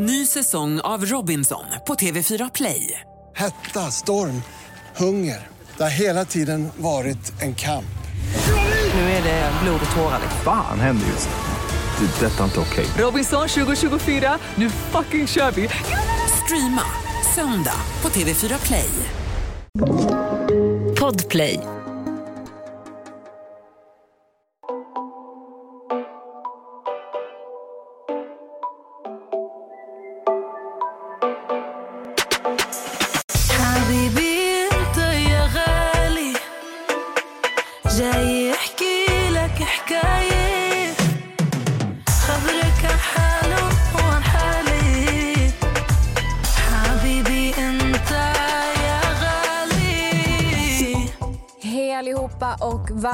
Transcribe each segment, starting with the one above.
Ny säsong av Robinson på TV4 Play. Hetta, storm, hunger. Det har hela tiden varit en kamp. Nu är det blod och tårar. Fan händer just nu. Det. är Detta är inte okej. Robinson 2024, nu fucking kör vi! Streama söndag på TV4 Play. Podplay.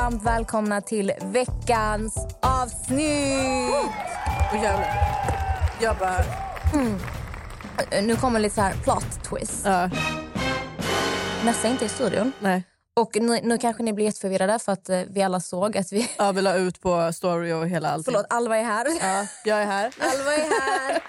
Varmt välkomna till veckans avsnitt! Och jävlar. Jag bara... Nu kommer lite så här plot twist. Ja, Nessa är inte i studion. nej. Och nu, nu kanske ni blir jätteförvirrade för att eh, vi alla såg att vi... Ja, vi la ut på story och hela allting. Förlåt, Alva är här. Ja, jag är här. Alva är här.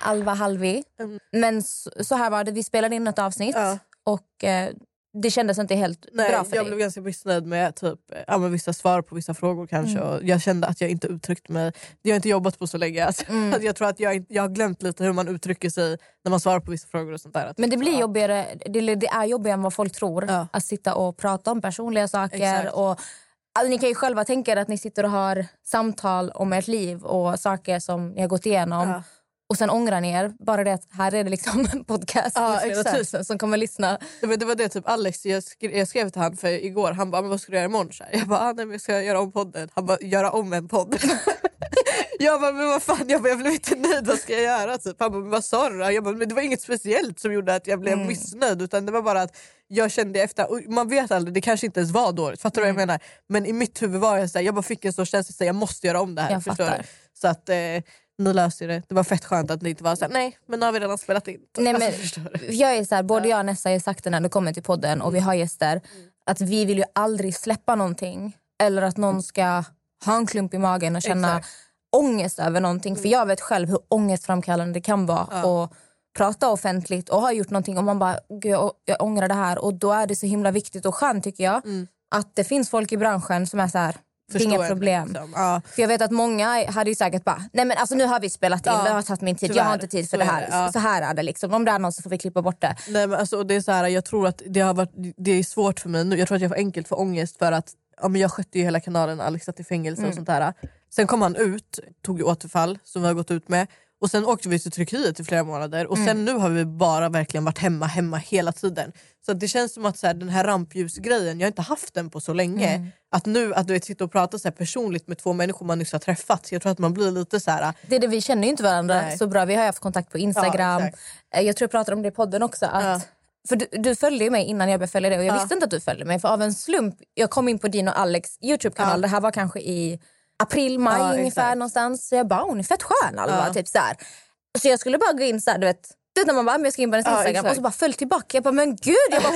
Alva Halvi. Men så, så här var det, vi spelade in ett avsnitt Ja. och eh, det kändes inte helt Nej, bra för jag dig. blev ganska missnöjd med typ, ja, men vissa svar på vissa frågor kanske. Mm. Och jag kände att jag inte uttryckte mig. Jag har inte jobbat på så länge. Alltså, Mm. jag tror att jag, jag har glömt lite hur man uttrycker sig när man svarar på vissa frågor. och sånt där. Men det blir Ja. jobbigare, det, det är jobbigare än vad folk tror Ja. att sitta och prata om personliga saker. Exakt. Och, alltså, ni kan ju själva tänka er att ni sitter och har samtal om ert liv och saker som ni har gått igenom. Ja. Och sen ångrar ni er. Bara det att här är det liksom en podcast Ja, med flera tusen som kommer lyssna. Det var det, var det typ Alex, jag skrev, jag skrev till han för igår, han bara men vad ska du göra imorgon? Så. Jag bara ah, nej, men jag ska göra om podden. Han bara göra om en podd. jag bara men vad fan, jag, bara, jag blev inte nöjd, vad ska jag göra? Typ. Han bara men vad sa du? Jag bara men det var inget speciellt som gjorde att jag blev missnöjd utan det var bara att jag kände efter, man vet aldrig, det kanske inte ens var dåligt, fattar du vad jag menar? Men i mitt huvud var jag så här, jag bara fick en sån känsla att jag måste göra om det här. Jag förstår fattar. du? Så att eh, ni löser det. Det var fett skönt att ni inte var såhär nej men nu har vi redan spelat in. Nej, Alltså, men, du? jag är så här, både jag och Nessa har sagt det när det kommer till podden och vi har gäster att vi vill ju aldrig släppa någonting eller att någon ska ha en klump i magen och känna Exakt. ångest över någonting. För jag vet själv hur ångestframkallande det kan vara Ja. att prata offentligt och ha gjort någonting och man bara Gud, jag, jag ångrar det här och då är det så himla viktigt och skönt tycker jag Mm. att det finns folk i branschen som är så här Förstår inga problem. liksom. Ja. För jag vet att många hade ju säkert bara, nej men alltså nu har vi spelat in, Ja, det har tagit min tid, jag har tyvärr. inte tid för Så det är här. ja. Så här är det liksom, om det är någon så får vi klippa bort det. Nej, men alltså, det är så här, jag tror att det, har varit, det är svårt för mig nu. Jag tror att jag får enkelt för ångest för att ja, men jag skötte ju hela kanalen, Alex satt i fängelse Mm. och sånt där. Sen kom han ut, tog ju återfall som vi har gått ut med. Och sen åkte vi till Turkiet i flera månader och Mm. sen nu har vi bara verkligen varit hemma, hemma hela tiden. Så det känns som att så här, den här rampljusgrejen, jag har inte haft den på så länge. Mm. Att nu att du vet, sitta och prata så personligt med två människor man nyss har träffat, jag tror att man blir lite så här. Det är det, vi känner ju inte varandra Nej. så bra. Vi har ju haft kontakt på Instagram. Ja. Eh, jag tror jag pratade om det i podden också. Att, Ja. För du, du följde mig innan jag började följa dig och jag Ja. visste inte att du följde mig. För av en slump, jag kom in på din och Alex Youtube-kanal. Det här var kanske i april, maj Ja, ungefär exakt. någonstans. Så jag bara, hon är fett skön Alva. Ja. Typ så, här. så jag skulle bara gå in så här, du vet. Du vet när man bara, men jag ska in på hennes Ja, Instagram exakt. och så bara följ tillbaka. Jag bara, men gud! Jag bara,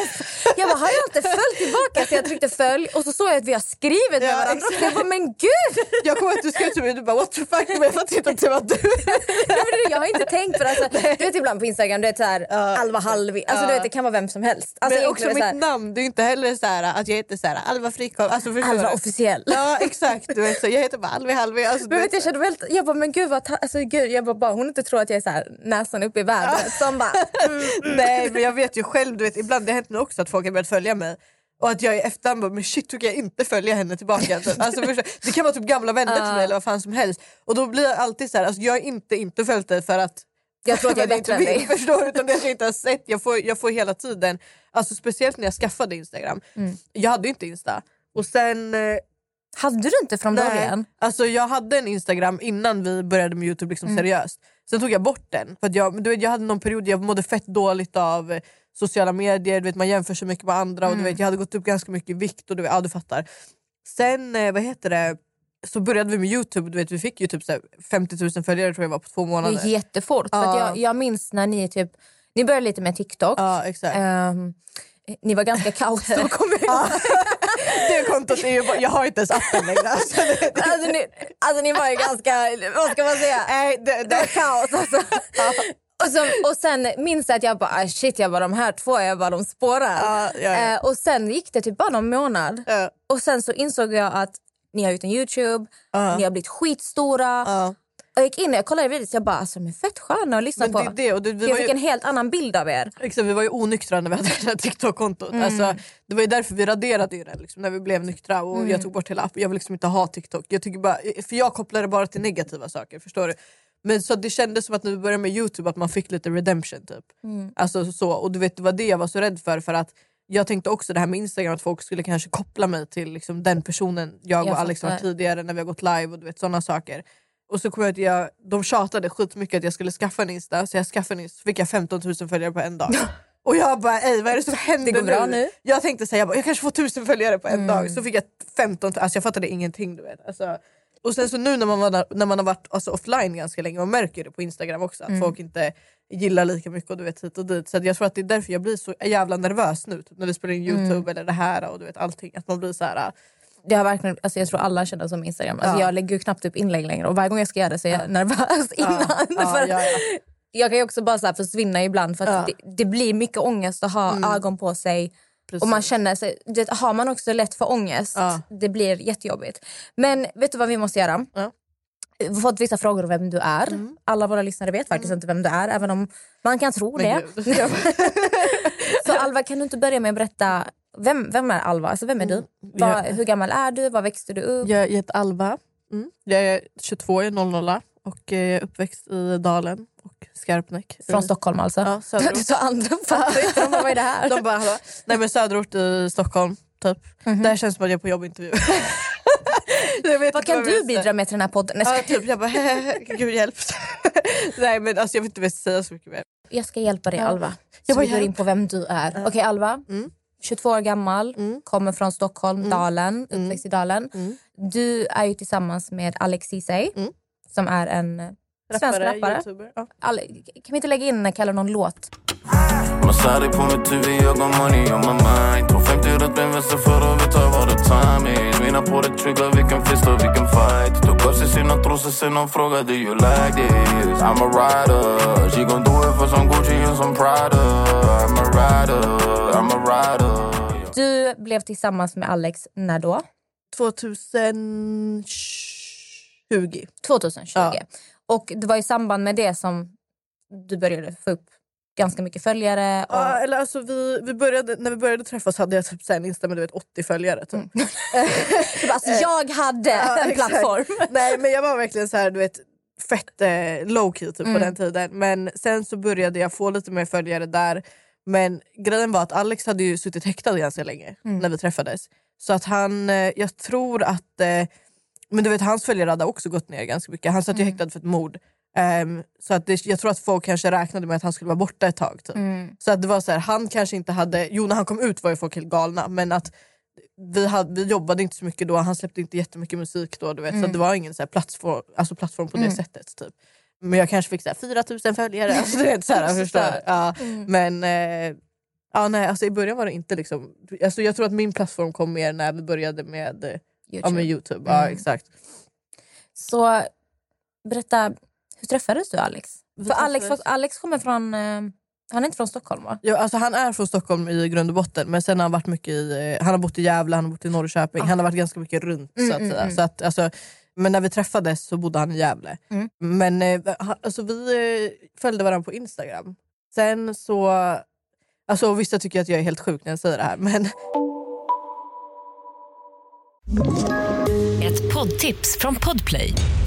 jag bara har jag inte följt tillbaka? Så jag tryckte följ och så såg jag att vi har skrivit med Ja, varandra. exakt. Jag bara, men gud! Jag kommer att du skrev till mig du bara what the fuck men jag fattar inte att det var du. Ja, men jag har inte tänkt på det. Alltså, du vet ibland på Instagram, du vet såhär Alva Halvi. Alltså, Ja. du vet, det kan vara vem som helst. Alltså, men också mitt här, namn, det är inte heller så här, att jag heter så här, Alva Frikov. Alltså, Alva officiell. Ja exakt, du vet, så jag heter bara Alvi Halvi. Alltså, Men du vet, jag kände väl, jag bara, men gud vad alltså, gud, jag bara, bara, hon inte tror att jag är så här, näsan uppe i vädret. Som bara, mm, nej men jag vet ju själv, du vet, ibland det har hänt mig också att folk har börjat följa mig. Och att jag i efterhand bara, men shit hur kan jag inte följa henne tillbaka? Alltså, förstår, det kan vara typ gamla vänner till mig eller vad fan som helst. Och då blir jag alltid så här, alltså, jag har inte inte följt dig för att jag tror att jag är bättre än dig. Förstår? Utan det jag inte har sett. Jag får, jag får hela tiden, alltså speciellt när jag skaffade Instagram. Mm. Jag hade ju inte Insta. Och sen eh, Hade du inte från Nej, början? Alltså jag hade en Instagram innan vi började med Youtube liksom seriöst. Sen tog jag bort den. För jag, du vet, jag hade någon period jag mådde fett dåligt av eh, sociala medier, du vet, man jämför sig mycket med andra och du vet, jag hade gått upp ganska mycket i vikt och du vet, ja, du fattar. Sen eh, vad heter det, så började vi med Youtube, du vet, vi fick ju typ så här 50 000 följare tror jag var på två Det månader. är jättefort. För att Ja. jag, jag minns när ni typ, ni började lite med TikTok. Ja exakt. Ehm, ni var ganska kaos då kommer jag det kontot är ju jag har inte ens appen längre. Alltså, det, Alltså ni, alltså ni var ju ganska, vad ska man säga? nej, det, Det var det, kaos alltså. Och, så, och sen minns jag att jag bara, ah, shit, jag bara, de här två, jag bara, de spårar. Ja, ja, ja. Eh, och sen gick det typ bara någon månad. Och sen så insåg jag att ni har gjort en Youtube, Ja. ni har blivit skitstora. ja. Och jag gick in och jag kollade videos jag bara, alltså de är fett sköna att lyssna på. det, det, vi, jag var fick ju, en helt annan bild av er. exakt, vi var ju onyktra när vi hade det här TikTok-kontot. Mm. Alltså, det var ju därför vi raderade ju det liksom, när vi blev nyktra och Mm. jag tog bort hela appen. Jag vill liksom inte ha TikTok. Jag tycker bara, för jag kopplar det bara till negativa saker. Förstår du? Men så det kändes som att när vi började med Youtube att man fick lite redemption. typ. Mm. Alltså, så, och du vet, det var det jag var så rädd för. för att jag tänkte också det här med Instagram att folk skulle kanske koppla mig till liksom, den personen jag, Jag och Alex var tidigare när vi har gått live och du vet sådana saker. Och så kom jag att jag, de tjatade skitmycket att jag skulle skaffa en Insta så jag skaffade en Insta så fick jag 15 000 följare på en dag. Och jag bara ej vad är det som händer Det går bra nu. Jag tänkte säga jag, bara, jag kanske får 1000 följare på en Mm. dag så fick jag 15 000, alltså jag fattade ingenting du vet. Alltså, och sen så nu när man, var, när man har varit alltså, offline ganska länge, man märker det på Instagram också att Mm. folk inte gillar lika mycket och du vet hit och dit. Så jag tror att det är därför jag blir så jävla nervös nu typ, när vi spelar in Mm. Youtube eller det här och du vet allting. Att man blir så här. Det har verkligen, alltså jag tror alla känner som Instagram. Alltså Ja. Jag lägger ju knappt upp inlägg längre och varje gång jag ska göra det så är jag nervös innan. ja, för ja, ja. Jag kan ju också bara så försvinna ibland för att Ja. Mm. det, det blir mycket ångest att ha ögon på sig. Och man Precis. känner sig, det, har man också lätt för ångest, Ja. det blir jättejobbigt. Men vet du vad vi måste göra? Ja. Vi har fått vissa frågor om vem du är. Alla våra lyssnare vet faktiskt inte vem du är, även om man kan tro Men det. Så Alva, kan du inte börja med att berätta, vem, vem är Alva? Alltså, vem är du? Vad, Ja. hur gammal är du? Var växte du upp? Jag heter Alva. Mm. Jag är 22, jag är 00 och jag är uppväxt i Dalen och Skarpnäck. Från Stockholm alltså? Ja, söderort. Så andra fattar inte, de bara, vad är det här? De bara, hallå? Nej men söderort i Stockholm, typ. Det här känns som att jag är på jobbintervju. Jag vet vad kan jag du bidra säga. med till den här podden? Ja, jag ska- typ, jag bara, gud hjälp. Nej men alltså, jag vill inte vilja säga så mycket mer. Jag ska hjälpa dig. Alva. Jag Så vi går hjälp. in på vem du är. Okej Alva, Mm. 22 år gammal, Mm. kommer från Stockholm, Dalen, Mm. uppväxt i Dalen. Mm. Du är ju tillsammans med Alex Ceesay Mm. som är en eh, svensk rappare. Ja. Kan vi inte lägga in Kalle någon låt? Massari på mitt huvud, jag har money on my mind 250 runt min väster för att veta vad det is Mina på det trigger, vi kan fista, vi kan fight Tog av sig sina trosor, sen de frågade you like this I'm a rider, she gon do it for some Gucci and some Prada I'm a rider, I'm a rider Du blev tillsammans med Alex när då? 2020. 2020. Ja. Och det var i samband med det som du började få upp ganska mycket följare. Och... Ja, eller alltså vi, vi började, när vi började träffas hade jag typ så en Insta med du vet, 80 följare. Typ. Du bara, alltså, jag hade Ja, en exakt. plattform. Nej men jag var verkligen så här, du vet fett eh, low key typ, Mm. på den tiden. Men sen så började jag få lite mer följare där. Men grejen var att Alex hade ju suttit häktad ganska länge Mm. när vi träffades. Så att han, eh, jag tror att eh, men du vet, hans följare hade också gått ner ganska mycket. Han satt ju Mm. häktad för ett mord. Ehm, så att det, jag tror att folk kanske räknade med att han skulle vara borta ett tag. Typ. Mm. Så att det var så här, han kanske inte hade, jo när han kom ut var ju folk helt galna men att vi, hade, vi jobbade inte så mycket då, han släppte inte jättemycket musik då du vet, så att det var ingen så här plattform, alltså plattform på det sättet. Typ. Men jag kanske fick så här, 4000 följare, alltså, du vet, så här, förstår ja, Men eh, ja, nej, alltså, i början var det inte liksom, alltså, jag tror att min plattform kom mer när vi började med, eh, ja, med Youtube. Ja, Mm. exakt. Så berätta, hur träffades du Alex? Vi För Alex, träffades- Alex kommer från, eh, han är inte från Stockholm va? Ja, alltså han är från Stockholm i grund och botten men sen har han varit mycket i, eh, han har bott i Gävle, han har bott i Norrköping, han har varit ganska mycket runt. Mm, så att mm, säga. mm. Så att, alltså, men när vi träffades så bodde han i Gävle. Mm. Men eh, alltså, vi eh, följde varandra på Instagram. Sen så, alltså vissa tycker att jag är helt sjuk när jag säger det här men Ett poddtips från Podplay.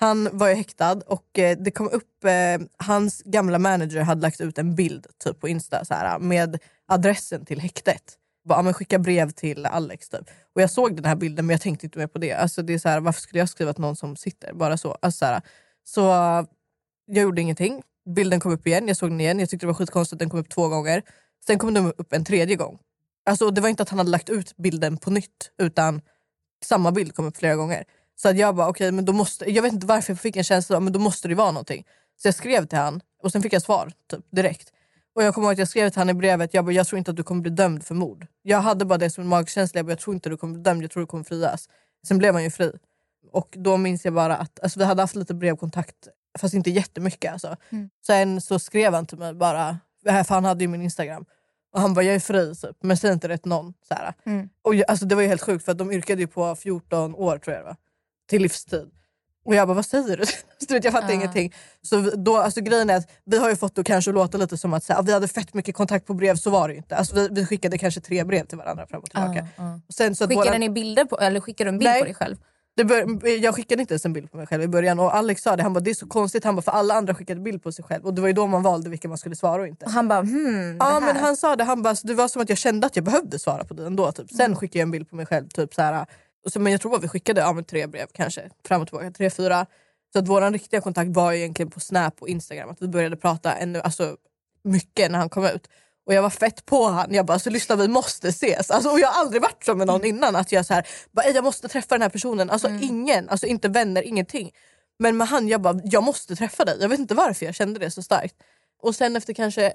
han var ju häktad och eh, det kom upp, eh, hans gamla manager hade lagt ut en bild typ på Insta så här, med adressen till häktet. Bara, men skicka brev till Alex typ. Och jag såg den här bilden men jag tänkte inte mer på det. Alltså, det är så här, varför skulle jag skriva till någon som sitter? Bara så. Alltså, så, här, så eh, jag gjorde ingenting. Bilden kom upp igen, jag såg den igen. Jag tyckte det var skitkonstigt att den kom upp två gånger. Sen kom den upp en tredje gång. Alltså, det var inte att han hade lagt ut bilden på nytt utan samma bild kom upp flera gånger. Så att jag bara, okej, men då måste, jag vet inte varför jag fick en känsla men då måste det vara någonting. Så jag skrev till han och sen fick jag svar typ, direkt. Och jag kommer ihåg att jag skrev till han i brevet, jag, bara, jag tror inte att du kommer bli dömd för mord. Jag hade bara det som en magkänsla, jag, bara, jag tror inte du kommer bli dömd, jag tror du kommer frias. Sen blev han ju fri. Och då minns jag bara att alltså, vi hade haft lite brevkontakt, fast inte jättemycket. Alltså. Mm. Sen så skrev han till mig bara, för han hade ju min Instagram. Och han bara, jag är fri typ, men säg inte det till någon. Så. Mm. Och jag, alltså, det var ju helt sjukt för att de yrkade ju på 14 år tror jag det var. Till livstid. Och jag bara, vad säger du? Så jag fattar Ja. ingenting. Så då, alltså, grejen är att vi har ju fått det kanske låta lite som att så här, vi hade fett mycket kontakt på brev, så var det ju inte. Alltså, vi, vi skickade kanske tre brev till varandra fram och tillbaka. Ja, ja. Och sen, så Skickade våra- ni bilder på, eller skickade du en bild Nej. på dig själv? bör, jag skickade inte ens en bild på mig själv i början och Alex sa det, han bara, det är så konstigt, han bara, för alla andra skickade bild på sig själv och det var ju då man valde vilka man skulle svara och inte. Och han bara hmm, Ja men han sa det, han bara, det var som att jag kände att jag behövde svara på det ändå. Typ. Sen skickade jag en bild på mig själv. Typ, så här, så, men jag tror att vi skickade ja, tre brev kanske, fram och tillbaka, tre, fyra. Så att vår riktiga kontakt var egentligen på Snap och Instagram. Att vi började prata ännu, alltså, mycket när han kom ut. Och jag var fett på han. Jag bara, så lyssna vi måste ses. Alltså, och jag har aldrig varit så med någon innan. Att jag så här, bara, "Ey, jag måste träffa den här personen. Alltså ingen, alltså inte vänner, ingenting. Men med han, jag bara, jag måste träffa dig. Jag vet inte varför jag kände det så starkt. Och sen efter kanske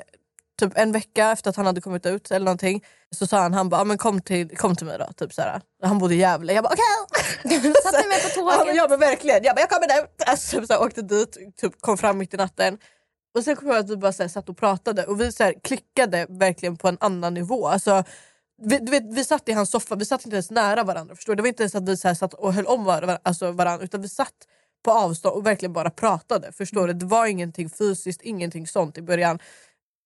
typ en vecka efter att han hade kommit ut eller någonting så sa han, han bara, "Ja, men kom till, kom till mig då. Typ såhär. Han bodde i Gävle. Jag bara okej. Satte ni med på tåget? ja men verkligen. Jag bara, jag kommer ut. Alltså, typ, så här, åkte dit, typ, kom fram mitt i natten. Och sen kom jag att vi bara så här, satt och pratade och vi så här, klickade verkligen på en annan nivå. Alltså, vi, du vet, vi satt i hans soffa, vi satt inte ens nära varandra. Förstår du? Det var inte ens att vi så här, satt och höll om varandra, alltså, varandra utan vi satt på avstånd och verkligen bara pratade. Förstår du? Det var ingenting fysiskt, ingenting sånt i början.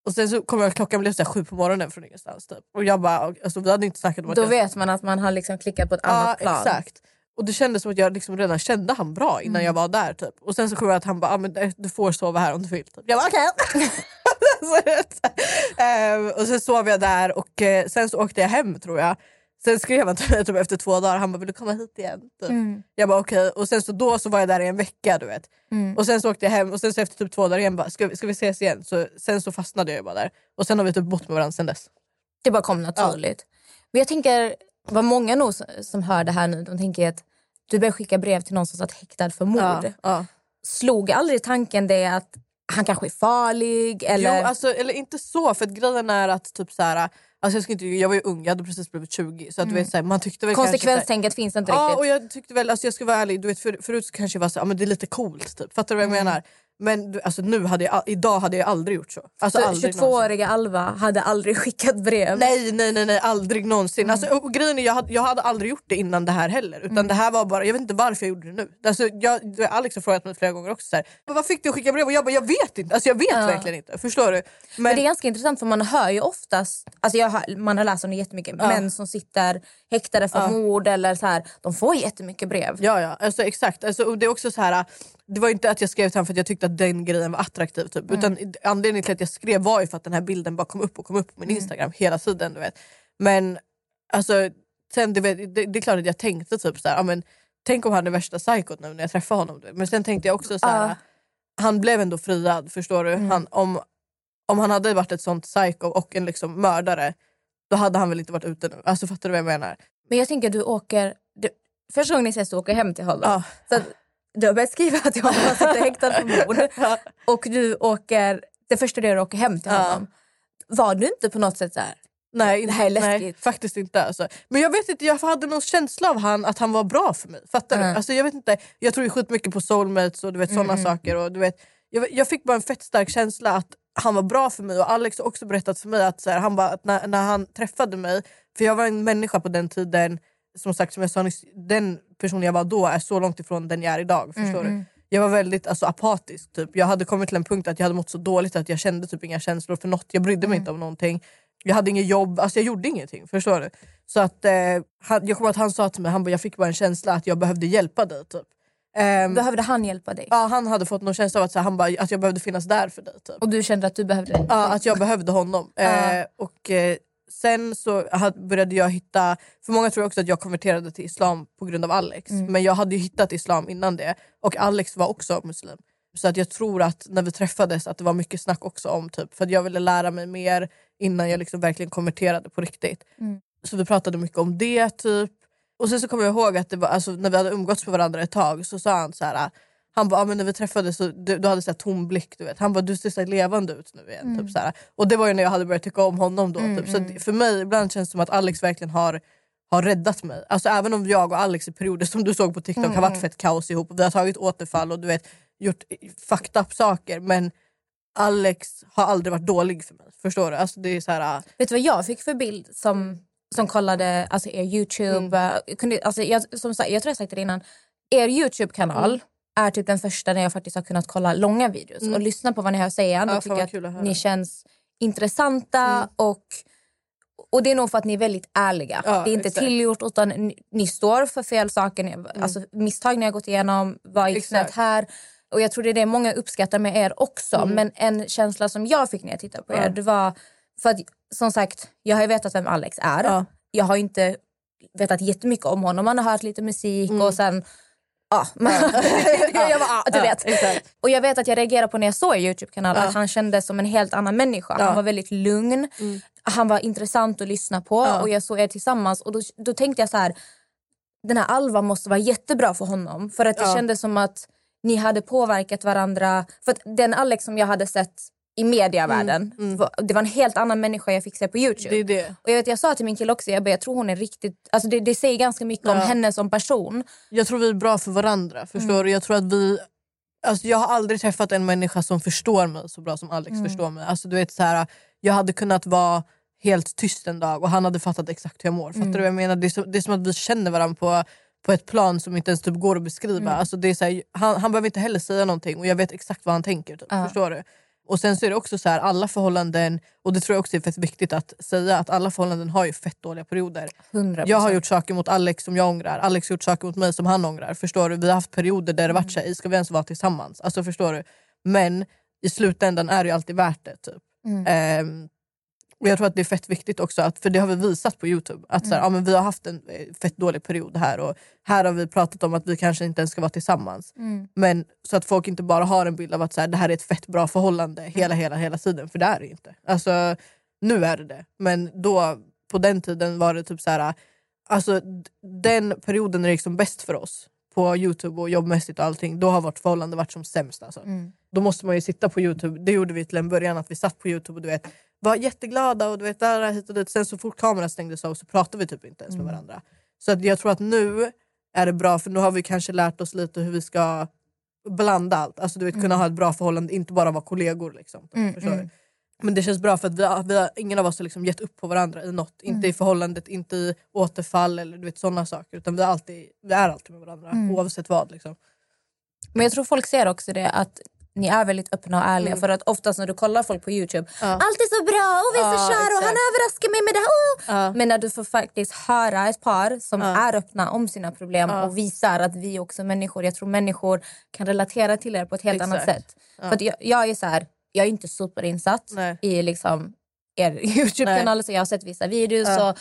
Och sen så kom jag klockan blev så sju på morgonen från ingenstans. Typ. Och jag bara, alltså, vi hade inte snackat om att Då jag vet man att man har liksom klickat på ett Ja annat plan. exakt. Och det kändes som att jag liksom redan kände han bra innan Mm. jag var där. Typ. Och sen så kom jag att han bara, ah, men du- du får sova här om du vill. Typ. Jag bara okej. Jag. Ehm, och sen sov jag där och eh, sen så åkte jag hem tror jag. Sen skrev han till mig typ, efter två dagar, han bara vill du komma hit igen? Typ. Mm. Jag bara okej. Och sen så då så var jag där i en vecka du vet. Mm. Och sen så åkte jag hem och sen så efter typ två dagar igen bara, ska, vi- ska vi ses igen? Så, sen så fastnade jag bara där. Och sen har vi typ bott med varandra sen dess. Det bara kom naturligt. Men jag tänker, vad många nog som- hör det här nu, de tänker att du börjar skicka brev till någon som satt häktad för mord. Ja, ja. Slog aldrig tanken det att han kanske är farlig? Eller... Jo, alltså, eller inte så, för att grejen är att typ så här, alltså jag, ska inte, jag var ju ung, jag hade precis blivit 20 så att, du vet, så här, man tyckte väl kanske Konsekvenstänket finns inte Ja, riktigt. och jag tyckte väl, alltså jag ska vara ärlig, du vet, för, förut så kanske jag var så ja, men det är lite coolt typ. Fattar du vad jag Mm. menar? Men alltså, nu hade jag, idag hade jag aldrig gjort så. Alltså, Så aldrig någonsin. 22-åriga Alva hade aldrig skickat brev? Nej, nej, nej, nej aldrig någonsin. Alltså, och grejen är, jag, hade, jag hade aldrig gjort det innan det här heller. Utan det här var bara, jag vet inte varför jag gjorde det nu. Alltså, jag, Alex har frågat mig flera gånger också, så här, "Men vad fick du att skicka brev? Och jag bara, jag vet inte. Alltså, jag vet Ja. verkligen inte. Förstår du? Men, det är ganska intressant för man hör ju oftast, alltså jag har, man har läst om det jättemycket, Ja. män som sitter häktade för Ja. mord eller så här, de får jättemycket brev. Ja, ja alltså, exakt. Alltså, och det är också så här. Det var inte att jag skrev till honom för att jag tyckte att den grejen var attraktiv. Typ. Mm. Utan anledningen till att jag skrev var ju för att den här bilden bara kom upp och kom upp på min Mm. Instagram hela tiden. Du vet. Men alltså, sen, du vet, det, det är klart att jag tänkte typ så här, men, tänk om han är värsta psykot nu när jag träffar honom. Men sen tänkte jag också så här, Ja. han blev ändå friad. Förstår du? Mm. Han, om, om han hade varit ett sånt psycho och en liksom mördare då hade han väl inte varit ute nu. Alltså Fattar du vad jag menar? Men jag tänker att du åker, du, första gången ni ses du åker hem till honom. Ja. Så du har börjat skriva att han sitter häktad för mord. Och du åker, det första du gör är att åka hem till honom. Var du inte på något sätt så här, Nej, det här är nej läskigt? faktiskt inte. Alltså. Men jag vet inte, jag hade någon känsla av han, att han var bra för mig. Fattar Mm. du? Alltså, jag, vet inte, jag tror ju skitmycket på soulmates och du vet, såna Mm. saker. Och, du vet, jag, jag fick bara en fett stark känsla att han var bra för mig. Och Alex har också berättat för mig att, så här, han bara, att när, när han träffade mig, för jag var en människa på den tiden, som sagt som jag sa nyss, den person jag var då är så långt ifrån den jag är idag. Förstår Mm, du? Jag var väldigt alltså, apatisk. Typ. Jag hade kommit till en punkt att jag hade mått så dåligt att jag kände typ inga känslor för något. Jag brydde mig Mm. inte om någonting. Jag hade inget jobb, alltså jag gjorde ingenting. Förstår du? Så att, eh, han, jag kommer att han sa till mig, han bara, jag fick bara en känsla att jag behövde hjälpa dig. Typ. Ehm, Behövde han hjälpa dig? ja, han hade fått någon känsla av att, så här, han bara, att jag behövde finnas där för dig. Typ. Och du kände att du behövde Ja, att jag behövde honom. Ja. Eh, och, eh, sen så började jag hitta, för många tror också att jag konverterade till islam på grund av Alex. Mm. Men jag hade ju hittat islam innan det och Alex var också muslim. Så att jag tror att när vi träffades att det var mycket snack också om typ, för att jag ville lära mig mer innan jag liksom verkligen konverterade på riktigt. Mm. Så vi pratade mycket om det typ. Och sen så kommer jag ihåg att det var, alltså, när vi hade umgåtts med varandra ett tag så sa han så här. Han bara, ah, men när vi träffades så du, du hade så tom blick. Du vet. Han bara, du ser så levande ut nu igen. Mm. Typ, så. Och det var ju när jag hade börjat tycka om honom då. Mm, typ. Så mm. att för mig ibland känns det som att Alex verkligen har, har räddat mig. Alltså även om jag och Alex i perioder som du såg på TikTok Mm, har varit mm. fett kaos ihop. Vi har tagit återfall och du vet, gjort fucked up saker. Men Alex har aldrig varit dålig för mig. Förstår du? Alltså, det är så här, Vet du vad jag fick för bild som, som kollade alltså, er Youtube? Mm. eh, Kunde, alltså, jag, som jag tror jag sagt det innan. Er Youtube-kanal Mm. Är typ den första där jag faktiskt har kunnat kolla långa videos Mm. och lyssna på vad ni har att säga. Ja, tycker att att ni känns intressanta Mm. och och det är nog för att ni är väldigt ärliga. Ja, det är inte exakt. tillgjort utan ni, ni står för fel saker. Ni, alltså, misstag ni har gått igenom, vad gick snett Mm. Här? Och jag tror det är det många uppskattar med er också. Mm. Men en känsla som jag fick när jag tittade på er, det var... För att som sagt, jag har ju vetat vem Alex är. Ja. Jag har inte vetat jättemycket om honom. Man har hört lite musik och sen... Ja, jag bara, ah, du. Ja, vet. exakt. Och jag vet att jag reagerade på när jag såg Youtube-kanal Ja. att han kändes som en helt annan människa. Ja. Han var väldigt lugn. Mm. Han var intressant att lyssna på Ja. och jag såg er tillsammans och då, då tänkte jag så här. Den här Alva måste vara jättebra för honom. För att det Ja. kändes som att ni hade påverkat varandra. För att den Alex som jag hade sett i mediavärlden, Mm, mm. det var en helt annan människa jag fick se på Youtube. det det. Och jag, vet, jag sa till min kille också, jag, bara, jag tror hon är riktigt... Alltså det, det säger ganska mycket om Ja. henne som person. Jag tror vi är bra för varandra. Förstår Mm. du? Jag tror att vi... Alltså jag har aldrig träffat en människa som förstår mig så bra som Alex Mm. förstår mig. Alltså du vet, så här, jag hade kunnat vara helt tyst en dag och han hade fattat exakt hur jag mår. Fattar Mm. du vad jag menar? Det är, så, det är som att vi känner varandra på, på ett plan som inte ens typ går att beskriva. Mm. Alltså det är så här, han, han behöver inte heller säga någonting och jag vet exakt vad han tänker. Typ. Ja. Förstår du? Och sen så är det också så här, alla förhållanden, och det tror jag också är fett viktigt att säga, att alla förhållanden har ju fett dåliga perioder. 100%. Jag har gjort saker mot Alex som jag ångrar. Alex har gjort saker mot mig som han ångrar. Förstår du? Vi har haft perioder där det varit såhär, ska vi ens vara tillsammans? Alltså förstår du? Men i slutändan är det ju alltid värt det. Typ. Mm. Ehm, jag tror att det är fett viktigt också, att, för det har vi visat på Youtube. Att så här, Mm. ja, men vi har haft en eh, fett dålig period här och här har vi pratat om att vi kanske inte ens ska vara tillsammans. Mm. Men så att folk inte bara har en bild av att så här, det här är ett fett bra förhållande hela, hela, hela tiden. För det är det inte. Alltså, nu är det det. Men då, på den tiden var det typ så här. Alltså, den perioden när det gick som bäst för oss på Youtube och jobbmässigt och allting, då har vårt förhållande varit som sämst. Alltså. Mm. Då måste man ju sitta på Youtube. Det gjorde vi till en början, att vi satt på Youtube och du vet, var jätteglada och du vet, där, hit och dit. Sen så fort kameran stängdes av så pratade vi typ inte ens med Mm. varandra. Så att jag tror att nu är det bra, för nu har vi kanske lärt oss lite hur vi ska blanda allt. Alltså du vet, kunna Mm. ha ett bra förhållande, inte bara vara kollegor. Liksom, Mm, förstår du? Men det känns bra för att vi har, vi har, ingen av oss har liksom gett upp på varandra i något. Inte Mm. i förhållandet, inte i återfall eller du vet, sådana saker. Utan vi, alltid, vi är alltid med varandra Mm. oavsett vad. Liksom. Men jag tror folk ser också det att ni är väldigt öppna och ärliga. Mm. För att oftast när du kollar folk på Youtube, Ja. allt är så bra och vi är så Ja, kära och han överraskar mig med det här. Oh! Ja. Men när du får faktiskt höra ett par som är öppna om sina problem och visar att vi också är människor. Jag tror människor kan relatera till er på ett helt annat Exakt. sätt. Ja. För jag, jag är så här, jag är inte superinsatt Nej. i liksom er Youtube-kanal. Så jag har sett vissa videos Ja. och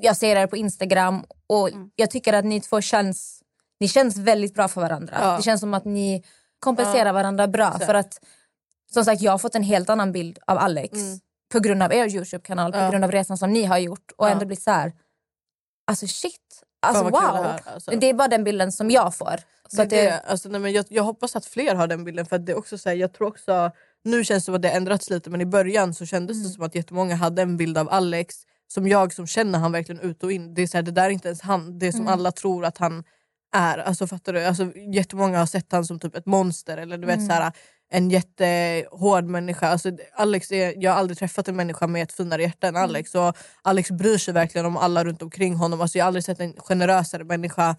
jag ser er på Instagram. Och Mm. Jag tycker att ni två känns, ni känns väldigt bra för varandra. Ja. Det känns som att ni kompenserar Ja. varandra bra. Exakt. För att som sagt, jag har fått en helt annan bild av Alex Mm. på grund av er Youtube-kanal, på grund av resan som ni har gjort. Och ändå blivit så här, alltså shit. Alltså wow. det här, alltså. Det är bara den bilden som jag får. Så det det. Alltså, nej, men jag, jag hoppas att fler har den bilden. För att det är också så här, jag tror också, nu känns det som att det har ändrats lite men i början så kändes Mm. det som att jättemånga hade en bild av Alex som jag som känner han verkligen ut och in. Det är, så här, det där är inte ens han, det är som Mm. alla tror att han är. Alltså, fattar du? Alltså, jättemånga har sett han som typ ett monster eller du vet Mm. så här, en jättehård människa. Alltså, Alex är, jag har aldrig träffat en människa med ett finare hjärta än Mm. Alex. Och Alex bryr sig verkligen om alla runt omkring honom. Alltså, jag har aldrig sett en generösare människa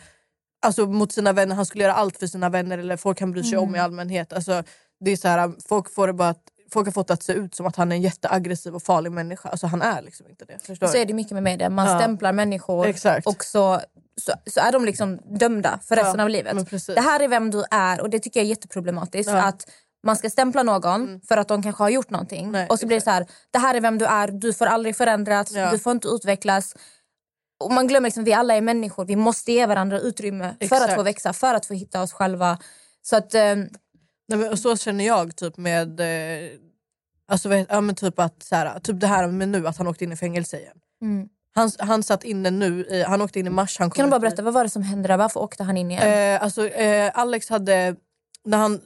alltså, mot sina vänner. Han skulle göra allt för sina vänner eller folk han bryr sig om Mm. i allmänhet. Alltså, det är så här, folk, får det bara att, folk har fått att se ut som att han är en jätteaggressiv och farlig människa. Alltså, han är liksom inte det. Förstår så du? är det mycket med media. Man Ja. stämplar människor Exakt. och så, så, så är de liksom dömda för resten Ja, av livet. Det här är vem du är och det tycker jag är jätteproblematiskt. Ja. Att man ska stämpla någon för att de kanske har gjort någonting. Mm. Nej, och så blir det så här, det här är vem du är, du får aldrig förändras, Ja. du får inte utvecklas. Och man glömmer liksom, vi alla är människor, vi måste ge varandra utrymme för Exakt. att få växa, för att få hitta oss själva. Så att, eh, Nej, men, så känner jag typ med... Eh, alltså, vet, ja, men typ, att, så här, typ det här med nu, att han åkte in i fängelse igen. mm. Han, han satt inne nu, i, han åkte in i mars. Han Kan du bara i- berätta, vad var det som hände där? Varför åkte han in igen? Eh, alltså, eh, Alex hade... När han,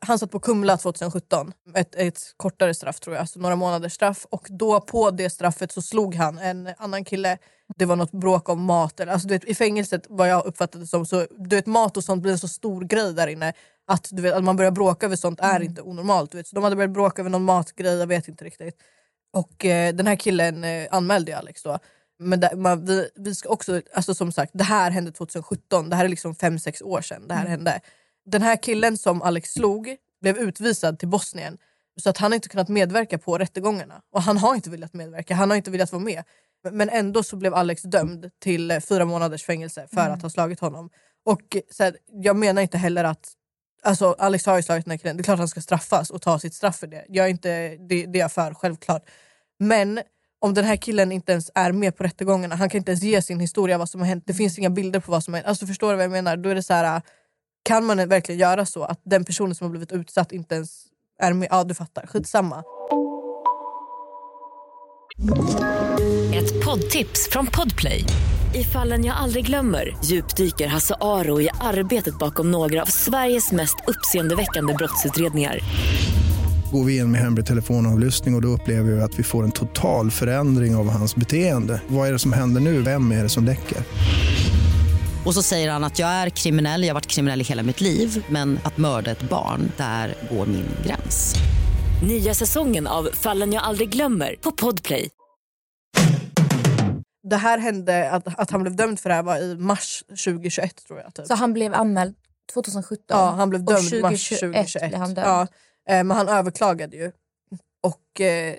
han satt på Kumla 2017, ett, ett kortare straff tror jag, alltså några månaders straff. Och då på det straffet så slog han en annan kille. Det var något bråk om mat. Eller, alltså, du vet, I fängelset, vad jag uppfattade det som, så du vet, mat och sånt blir en så stor grej där inne. Att, du vet, att man börjar bråka över sånt är inte onormalt. Du vet. Så de hade börjat bråka över någon matgrej, jag vet inte riktigt. Och eh, den här killen eh, anmälde Alex då. Men det, man, vi, vi ska också, alltså som sagt, det här hände 2017. Det här är liksom 5-6 år sedan det här hände. Den här killen som Alex slog blev utvisad till Bosnien. Så att han inte kunnat medverka på rättegångarna. Och han har inte velat medverka, han har inte velat vara med. Men ändå så blev Alex dömd till eh, fyra månaders fängelse för att ha slagit honom. Och eh, så här, jag menar inte heller att Alltså Alex har ju slagit den här killen, det är klart han ska straffas och ta sitt straff för det. Jag är inte, det, det är jag för, självklart. Men om den här killen inte ens är med på rättegångarna, han kan inte ens ge sin historia vad som har hänt. Det finns inga bilder på vad som har hänt. Alltså förstår du vad jag menar? Då är det så här, kan man verkligen göra så att den personen som har blivit utsatt inte ens är med? Ja du fattar, skitsamma. Ett poddtips från Podplay. I fallen jag aldrig glömmer djupdyker Hasse Aro i arbetet bakom några av Sveriges mest uppseendeväckande brottsutredningar. Går vi in med hemlig telefonavlyssning och, och då upplever vi att vi får en total förändring av hans beteende. Vad är det som händer nu? Vem är det som läcker? Och så säger han att jag är kriminell, jag har varit kriminell i hela mitt liv men att mörda ett barn, där går min gräns. Nya säsongen av Fallen jag aldrig glömmer på Podplay. Det här hände, att, att han blev dömd för det här var i mars 2021 tror jag. Typ. Så han blev anmäld 2017? Ja, han blev Och dömd mars 2021 2021. blev han dömd. Ja, eh, men han överklagade ju. Och eh,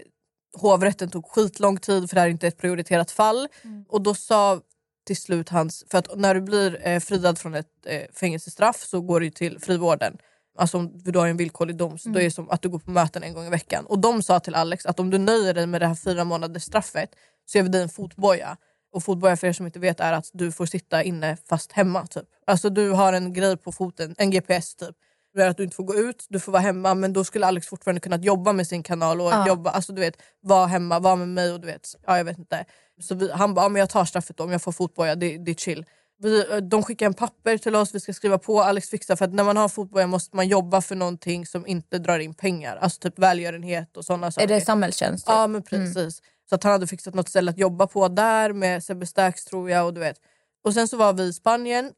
hovrätten tog skitlång tid för det här är inte ett prioriterat fall. Mm. Och då sa till slut hans... För att när du blir eh, friad från ett eh, fängelsestraff så går du till frivården. Alltså om du har en villkorlig dom så Mm. då är det som att du går på möten en gång i veckan. Och de sa till Alex att om du nöjer dig med det här fyra månaders straffet så ger vi dig en fotboja. Och fotboja för er som inte vet är att du får sitta inne fast hemma. Typ. Alltså du har en grej på foten, en GPS typ. Det är att du inte får gå ut, du får vara hemma men då skulle Alex fortfarande kunnat jobba med sin kanal och Ja. jobba, alltså du vet, vara hemma, vara med mig och du vet, ja jag vet inte. Så vi, han bara, ja, men jag tar straffet då, om jag får fotboja, det, det är chill. Vi, de skickar en papper till oss, vi ska skriva på, Alex fixar för att när man har fotboja måste man jobba för någonting som inte drar in pengar. Alltså typ välgörenhet och sådana saker. Är det samhällstjänst? typ? Ja men precis. Så att han hade fixat något ställe att jobba på där med Sebbe Stax tror jag. Och, du vet. och sen så var vi i Spanien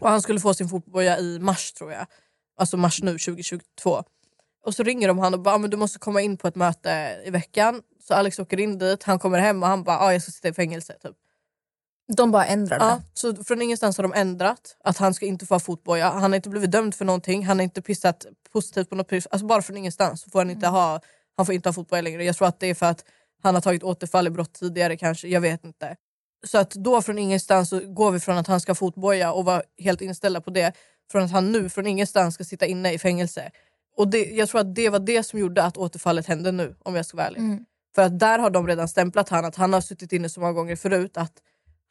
och han skulle få sin fotboja i mars tror jag. Alltså mars nu 2022. Och så ringer de han och bara "Ah, men du måste komma in på ett möte i veckan. Så Alex åker in dit, han kommer hem och han bara ah, jag ska sitta i fängelse. Typ. De bara ändrade? Ja, så från ingenstans har de ändrat att han ska inte få ha fotboja. Han har inte blivit dömd för någonting, han har inte pissat positivt på något pris. Alltså bara från ingenstans så får han inte ha, han får inte ha fotboja längre. Jag tror att det är för att han har tagit återfall i brott tidigare kanske, jag vet inte. Så att då från ingenstans så går vi från att han ska fotboja och vara helt inställda på det, från att han nu från ingenstans ska sitta inne i fängelse. Och det, jag tror att det var det som gjorde att återfallet hände nu om jag ska vara ärlig. Mm. För att där har de redan stämplat han att han har suttit inne så många gånger förut att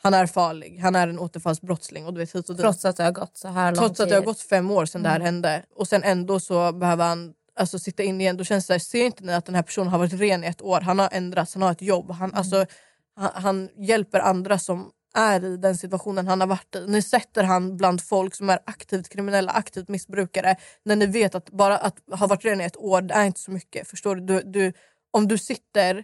han är farlig, han är en återfallsbrottsling. Och du vet, hit och dit. Trots att det har gått så här lång Trots att det har gått fem år sedan det här Mm. hände. Och sen ändå så behöver han alltså, sitta in igen. Då känns det, här, ser inte ni att den här personen har varit ren i ett år? Han har ändrats, han har ett jobb. Han, alltså, han, han hjälper andra som är i den situationen han har varit i. Ni sätter han bland folk som är aktivt kriminella, aktivt missbrukare. När ni vet att bara att ha varit ren i ett år, det är inte så mycket. Förstår du? Du, du? Om du sitter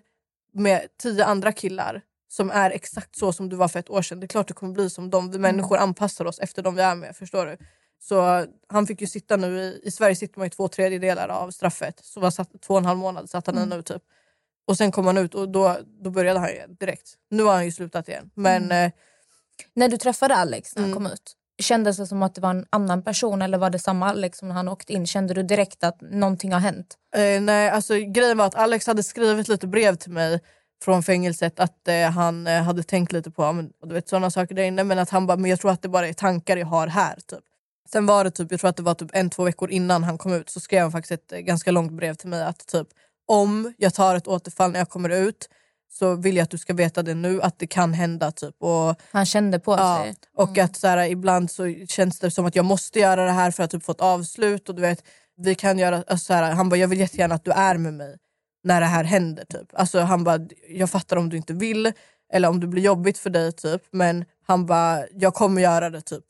med tio andra killar som är exakt så som du var för ett år sedan. Det är klart du kommer bli som dem. Vi människor anpassar oss efter dem vi är med. Förstår du? Så han fick ju sitta nu, i, i Sverige sitter man ju två tredjedelar av straffet. Så var satt, två och en halv månad satt han i nu typ. Och sen kom han ut och då, då började han igen direkt. Nu har han ju slutat igen. Men eh, När du träffade Alex när han Mm. kom ut, kändes det som att det var en annan person eller var det samma Alex som när han åkte in? Kände du direkt att någonting har hänt? Eh, nej, alltså, grejen var att Alex hade skrivit lite brev till mig från fängelset att eh, han eh, hade tänkt lite på men, du vet, sådana saker där inne men att han bara, men jag tror att det bara är tankar jag har här. Typ. Sen var det typ, jag tror att det var typ en, två veckor innan han kom ut så skrev han faktiskt ett eh, ganska långt brev till mig att typ om jag tar ett återfall när jag kommer ut så vill jag att du ska veta det nu att det kan hända. Typ. Och, Han kände på ja, sig. och att så här, ibland så känns det som att jag måste göra det här för att typ, få ett avslut. Och du vet, vi kan göra, alltså, så här, han bara, jag vill jättegärna att du är med mig när det här händer. Typ. Alltså, han bara, jag fattar om du inte vill eller om det blir jobbigt för dig. Typ. Men han bara, jag kommer göra det. typ.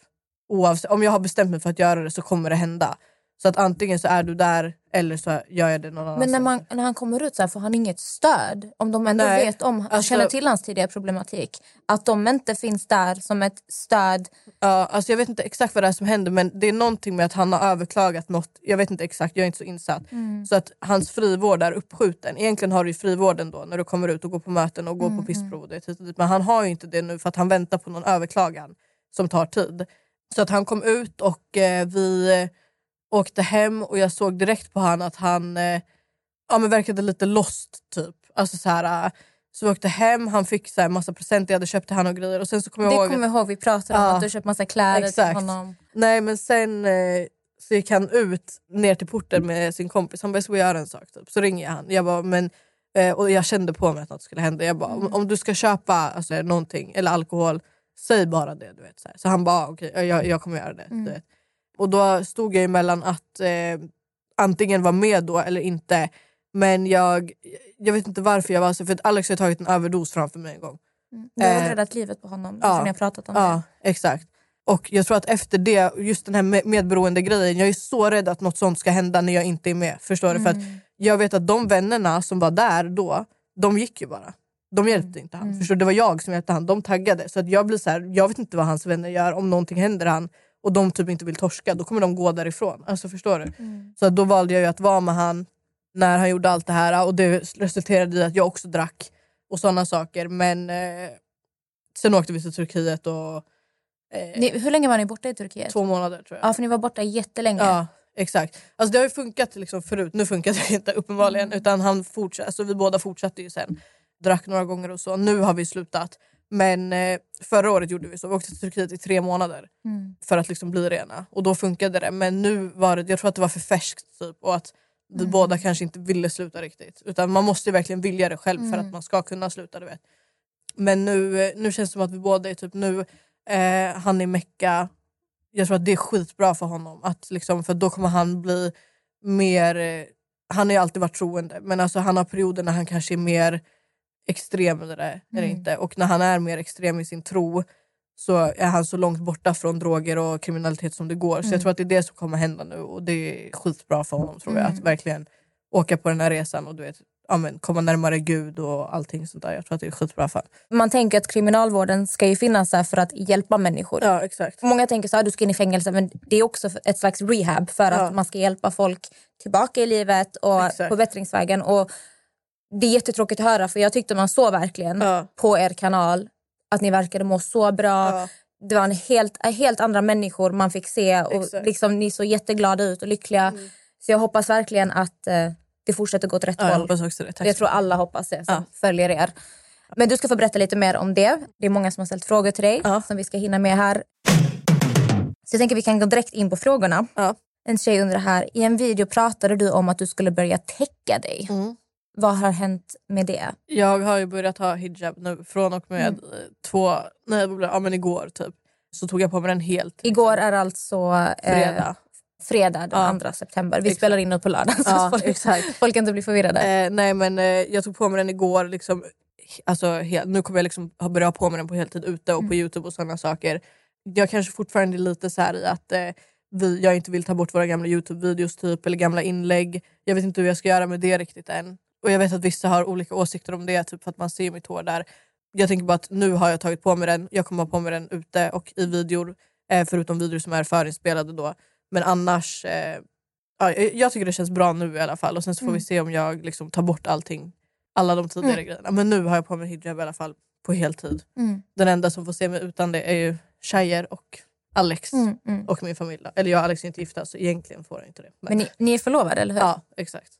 Oavsett, om jag har bestämt mig för att göra det så kommer det hända. Så att antingen så är du där eller så gör jag det någon annanstans. Men när, man, när han kommer ut så här får han inget stöd. Om de ändå Nej, vet om, alltså- känner till hans tidigare problematik. Att de inte finns där som ett stöd. Ja, alltså jag vet inte exakt vad det är som händer men det är någonting med att han har överklagat något. Jag vet inte exakt, jag är inte så insatt. Så att hans frivård är uppskjuten. Egentligen har du ju frivården då när du kommer ut och går på möten och går på pissprov. och det och dit. Men han har ju inte det nu för att han väntar på någon överklagan som tar tid. Så att han kom ut och eh, vi åkte hem och jag såg direkt på han att han eh, ja, men verkade lite lost typ. Alltså så här, eh, så vi åkte hem, han fick så här, massa presenter jag hade köpt till han och grejer. Och sen så kom jag Det ihåg kommer jag ihåg, vi pratade om Ja. att du köpt massa kläder till Exakt. honom. Nej men sen eh, så gick han ut ner till porten med sin kompis. Han bara, jag ska göra en sak. Typ. Så ringer jag han. Jag bara, men, eh, och jag kände på mig att något skulle hända. Jag bara, om, om du ska köpa alltså, någonting eller alkohol, säg bara det. Du vet, så, så han bara, okej jag, jag kommer göra det. Du vet. Och då stod jag emellan att eh, antingen vara med då eller inte. Men jag, jag vet inte varför jag var så, för att Alex har tagit en överdos framför mig en gång. Du har Eh, räddat livet på honom. ja. Ja. Ni har pratat om Ja, det. exakt. Och jag tror att efter det, just den här med- medberoende grejen, jag är så rädd att något sånt ska hända när jag inte är med. Förstår du? För att jag vet att de vännerna som var där då, de gick ju bara. De hjälpte inte han. Förstår du? Det var jag som hjälpte han. De taggade. Så att jag blir så här, jag vet inte vad hans vänner gör om någonting händer han och de typ inte vill torska, då kommer de gå därifrån. Alltså förstår du? Så att då valde jag ju att vara med han när han gjorde allt det här och det resulterade i att jag också drack och sådana saker. Men eh, sen åkte vi till Turkiet och eh, Ni, hur länge var ni borta i Turkiet? två månader tror jag. Ja, för ni var borta jättelänge. Ja, exakt. Alltså det har ju funkat liksom förut, nu funkar det inte uppenbarligen. Utan han fortsatte, alltså vi båda fortsatte ju sen. Drack några gånger och så. Nu har vi slutat. Men eh, förra året gjorde vi så. Vi åkte till Turkiet i tre månader Mm. för att liksom bli rena. Och då funkade det. Men nu var det, jag tror att det var för färskt typ. Och att vi Mm. båda kanske inte ville sluta riktigt. Utan man måste ju verkligen vilja det själv för att man ska kunna sluta. Du vet. Men nu, eh, nu känns det som att vi båda är typ nu, eh, han i Mecka. Jag tror att det är skitbra för honom. Att liksom, för då kommer han bli mer... Eh, han har ju alltid varit troende. Men alltså han har perioder när han kanske är mer extrem eller, eller inte. Och när han är mer extrem i sin tro så är han så långt borta från droger och kriminalitet som det går. Så jag tror att det är det som kommer hända nu. Och det är skitbra för honom tror jag. Att verkligen åka på den här resan och du vet, ja, men, komma närmare Gud och allting sånt där. Jag tror att det är skitbra för. Man tänker att kriminalvården ska ju finnas där för att hjälpa människor. Ja exakt. Många tänker så här, du ska in i fängelse men det är också ett slags rehab för att Ja. man ska hjälpa folk tillbaka i livet och Exakt. på bättringsvägen. Och det är jättetråkigt att höra för jag tyckte man såg verkligen Ja. på er kanal att ni verkade må så bra. Ja. Det var en helt, helt andra människor man fick se och Exakt. Mm. liksom, ni såg jätteglada ut och lyckliga. Så jag hoppas verkligen att eh, det fortsätter gå åt rätt Ja, jag håll. hoppas också det. Tack Jag tror alla hoppas det som följer er. Men du ska få berätta lite mer om det. Det är många som har ställt frågor till dig som vi ska hinna med här. Så jag tänker vi kan gå direkt in på frågorna. En tjej undrar här, i en video pratade du om att du skulle börja täcka dig. Mm. Vad har hänt med det? Jag har ju börjat ha hijab nu från och med Mm. eh, två, nej, ja, men igår typ. Så tog jag på mig den helt. Igår är alltså eh, Fredag. fredag den Ja. 2 september. Vi Exakt. spelar in nu på lördag så Ja, folk, exakt. folk inte bli förvirrade. Eh, nej men eh, jag tog på mig den igår. Liksom, alltså, he- nu kommer jag liksom ha börjat ha på mig den på heltid ute och på youtube och sådana saker. Jag kanske fortfarande är lite så här i att eh, vi, jag inte vill ta bort våra gamla youtube-videos typ, eller gamla inlägg. Jag vet inte hur jag ska göra med det riktigt än. Och jag vet att vissa har olika åsikter om det, typ för att man ser mitt hår där. Jag tänker bara att nu har jag tagit på mig den, jag kommer ha på mig den ute och i videor. Eh, förutom videor som är förinspelade då. Men annars, eh, ja, jag- tycker det känns bra nu i alla fall. Och sen så får vi se om jag liksom tar bort allting. Alla de tidigare grejerna. Men nu har jag på mig hijab i alla fall på heltid. Mm. Den enda som får se mig utan det är ju tjejer och Alex. Mm, mm. Och min familj. Eller jag och Alex är inte gifta så egentligen får jag inte det. Men ni, ni är förlovade eller hur? Ja, exakt.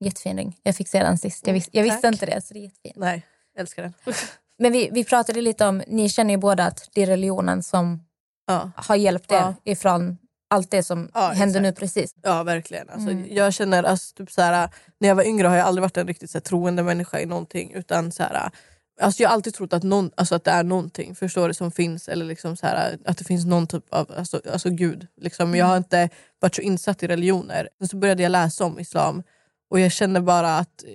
Jättefin ring. Jag fick se den sist. Jag, vis, jag visste inte det så det är jättefint. Nej, älskar den. Men vi, vi pratade lite om, ni känner ju båda att det är religionen som ja. har hjälpt er Ja. ifrån allt det som Ja, händer nu precis. Ja verkligen. Alltså, Mm. Jag känner alltså, typ så här, när jag var yngre har jag aldrig varit en riktigt så här, troende människa i någonting. Utan så här, alltså, jag har alltid trott att, någon, alltså, att det är någonting förstår du, som finns. Eller liksom så här, att det finns någon typ av alltså, alltså, gud. Liksom. Jag har inte varit så insatt i religioner. Sen så började jag läsa om islam och jag känner bara att eh,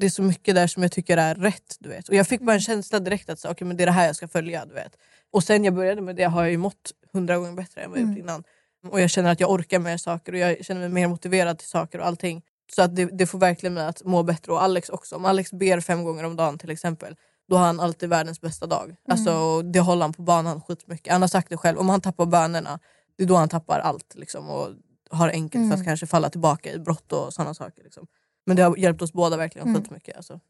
det är så mycket där som jag tycker är rätt. Du vet. Och Jag fick bara en känsla direkt att så, okay, men det är det här jag ska följa. Du vet. Och sen jag började med det har jag ju mått hundra gånger bättre än vad jag gjort Mm. innan. Och jag känner att jag orkar mer saker och jag känner mig mer motiverad till saker och allting. Så att det, det får verkligen mig att må bättre. Och Alex också. Om Alex ber fem gånger om dagen till exempel, då har han alltid världens bästa dag. Alltså, det håller han på banan skitmycket. Han har sagt det själv, om han tappar bönerna, det är då han tappar allt. Liksom, och har enkelt för att Mm. kanske falla tillbaka i brott och sådana saker. Liksom. Men det har hjälpt oss båda verkligen Mm. skitmycket. Alltså.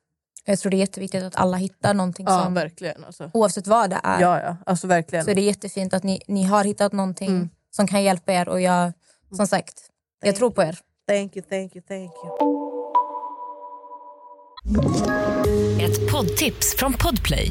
Jag tror det är jätteviktigt att alla hittar någonting Ja, som, verkligen. Alltså. oavsett vad det är. Ja, ja. Alltså, verkligen. Så det är jättefint att ni, ni har hittat någonting Mm. som kan hjälpa er och jag, som sagt, jag tror på er. Thank you, thank you, thank you. Ett poddtips från Podplay.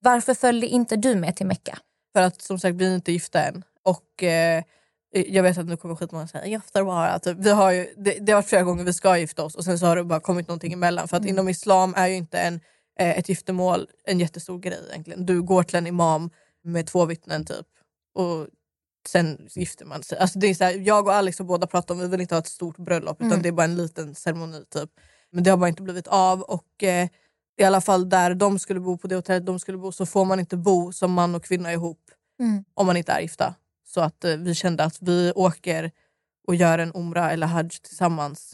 Varför följde inte du med till Mecka? För att som sagt vi är inte gifta än. Och eh, jag vet att nu kommer skitmånga säga gifta bara. Typ. Vi har ju, det, det har varit flera gånger vi ska gifta oss och sen så har det bara kommit någonting emellan. För att inom islam är ju inte en, eh, ett giftermål en jättestor grej egentligen. Du går till en imam med två vittnen typ. Och sen gifter man sig. Alltså det är så här, jag och Alex har båda pratat om vi vill inte ha ett stort bröllop utan Mm. det är bara en liten ceremoni typ. Men det har bara inte blivit av. Och eh, i alla fall där de skulle bo på det hotellet de skulle bo så får man inte bo som man och kvinna ihop Mm. om man inte är gifta. Så att eh, vi kände att vi åker och gör en umra eller hajj tillsammans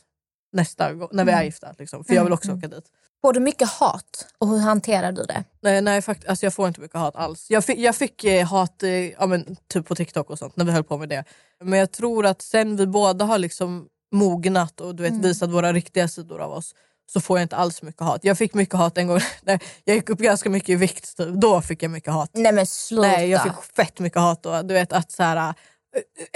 nästa gång när vi är Mm. gifta. Liksom. För jag vill också Mm, åka dit. Får du mycket hat och hur hanterar du det? Nej, nej fakt- alltså jag får inte mycket hat alls. Jag fick, jag fick eh, hat eh, ja, men, typ på TikTok och sånt när vi höll på med det. Men jag tror att sen vi båda har liksom mognat och du vet, Mm. visat våra riktiga sidor av oss så får jag inte alls mycket hat. Jag fick mycket hat en gång när jag gick upp ganska mycket i vikt. Typ. Då fick jag mycket hat. Nej men sluta. Nej, jag fick fett mycket hat då. Du vet att så här, eh,